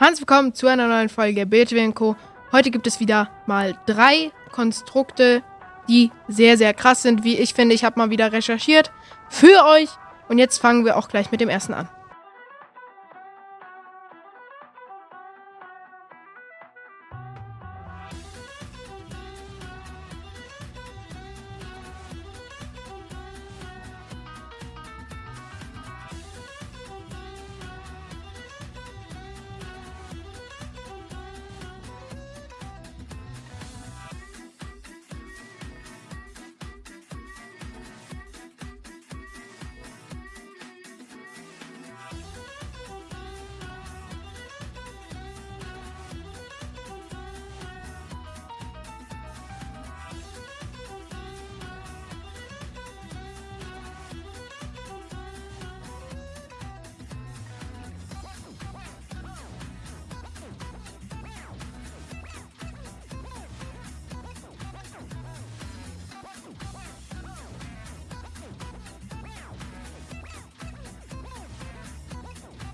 Herzlich willkommen zu einer neuen Folge BTW Co. Heute gibt es wieder mal drei Konstrukte, die sehr, sehr krass sind, wie ich finde. Ich habe mal wieder recherchiert für euch. Und jetzt fangen wir auch gleich mit dem ersten an.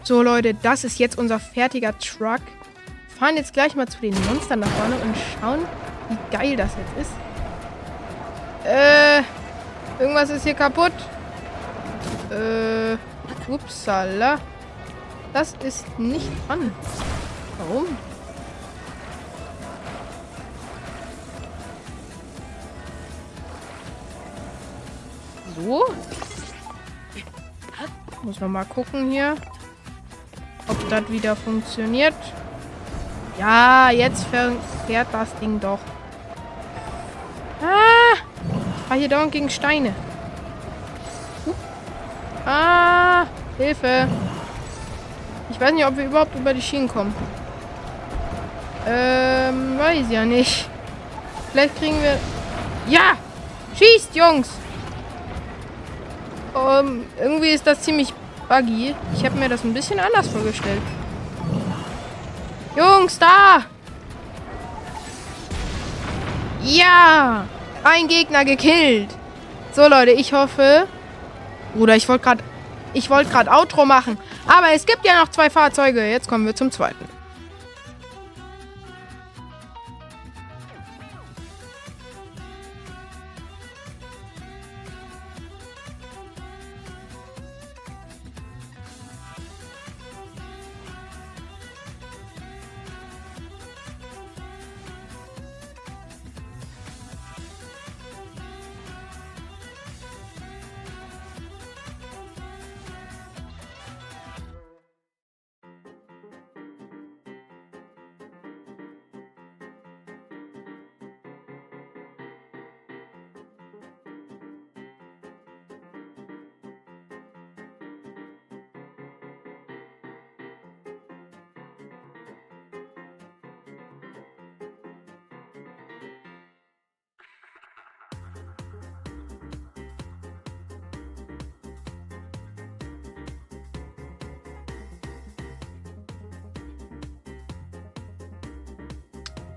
So, Leute, das ist jetzt unser fertiger Truck. Wir fahren jetzt gleich mal zu den Monstern nach vorne und schauen, wie geil das jetzt ist. Äh, irgendwas ist hier kaputt. Äh, upsala. Das ist nicht an. Warum? So. Muss noch mal gucken hier ob das wieder funktioniert. Ja, jetzt fährt das Ding doch. Ah! Ich fahre hier dauernd gegen Steine. Ah! Hilfe! Ich weiß nicht, ob wir überhaupt über die Schienen kommen. Ähm, weiß ja nicht. Vielleicht kriegen wir... Ja! Schießt, Jungs! Um, ähm, irgendwie ist das ziemlich buggy. Ich habe mir das ein bisschen anders vorgestellt. Jungs, da! Ja! Ein Gegner gekillt. So, Leute, ich hoffe... Bruder, ich wollte gerade... Ich wollte gerade Outro machen. Aber es gibt ja noch zwei Fahrzeuge. Jetzt kommen wir zum zweiten.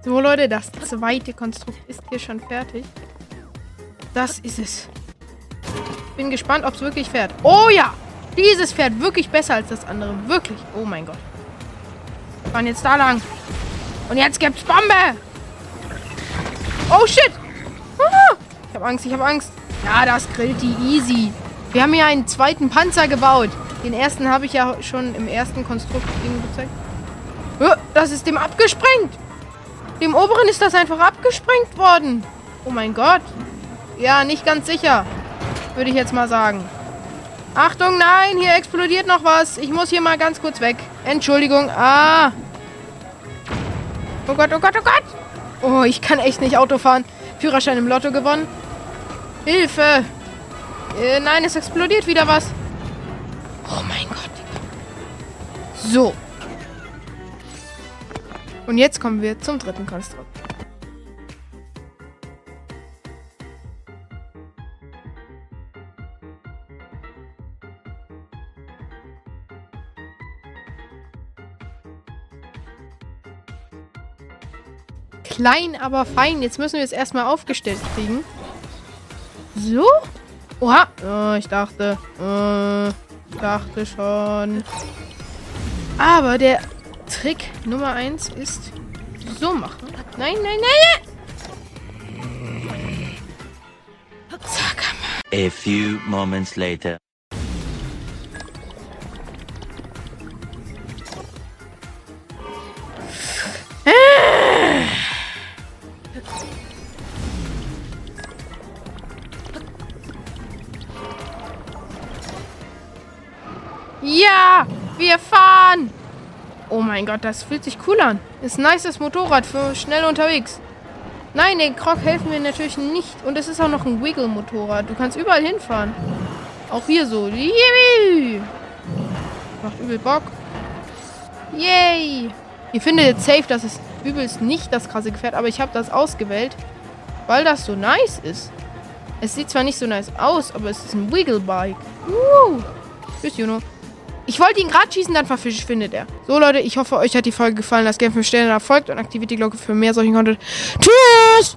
So, Leute, das zweite Konstrukt ist hier schon fertig. Das ist es. Bin gespannt, ob es wirklich fährt. Oh ja! Dieses fährt wirklich besser als das andere. Wirklich. Oh mein Gott. Wir fahren jetzt da lang. Und jetzt gibt's Bombe! Oh shit! Ah, ich hab Angst, ich hab Angst. Ja, das grillt die easy. Wir haben hier einen zweiten Panzer gebaut. Den ersten habe ich ja schon im ersten Konstrukt gezeigt. Oh, das ist dem abgesprengt. Dem oberen ist das einfach abgesprengt worden. Oh mein Gott. Ja, nicht ganz sicher. Würde ich jetzt mal sagen. Achtung, nein, hier explodiert noch was. Ich muss hier mal ganz kurz weg. Entschuldigung. Ah. Oh Gott, oh Gott, oh Gott. Oh, ich kann echt nicht Auto fahren. Führerschein im Lotto gewonnen. Hilfe. Äh, nein, es explodiert wieder was. Oh mein Gott. So. Und jetzt kommen wir zum dritten Konstrukt. Klein, aber fein. Jetzt müssen wir es erstmal aufgestellt kriegen. So? Oha. Oh, ich dachte. Oh, ich dachte schon. Aber der Trick Nummer 1 ist so machen. Nein, nein, nein! Zack. A few moments later. Ja, wir fahren. Oh mein Gott, das fühlt sich cool an. Ist ein nices Motorrad für schnell unterwegs. Nein, den Krog helfen wir natürlich nicht. Und es ist auch noch ein Wiggle-Motorrad. Du kannst überall hinfahren. Auch hier so. Yippie! Macht übel Bock. Yay! Ihr findet jetzt safe, dass es übelst nicht das krasse Gefährt, aber ich habe das ausgewählt, weil das so nice ist. Es sieht zwar nicht so nice aus, aber es ist ein Wiggle-Bike. Uh. Tschüss, Juno. Ich wollte ihn gerade schießen, dann verschwindet er. So, Leute, ich hoffe, euch hat die Folge gefallen. Lasst gerne 5 Sterne folgt und aktiviert die Glocke für mehr solchen Content. Tschüss!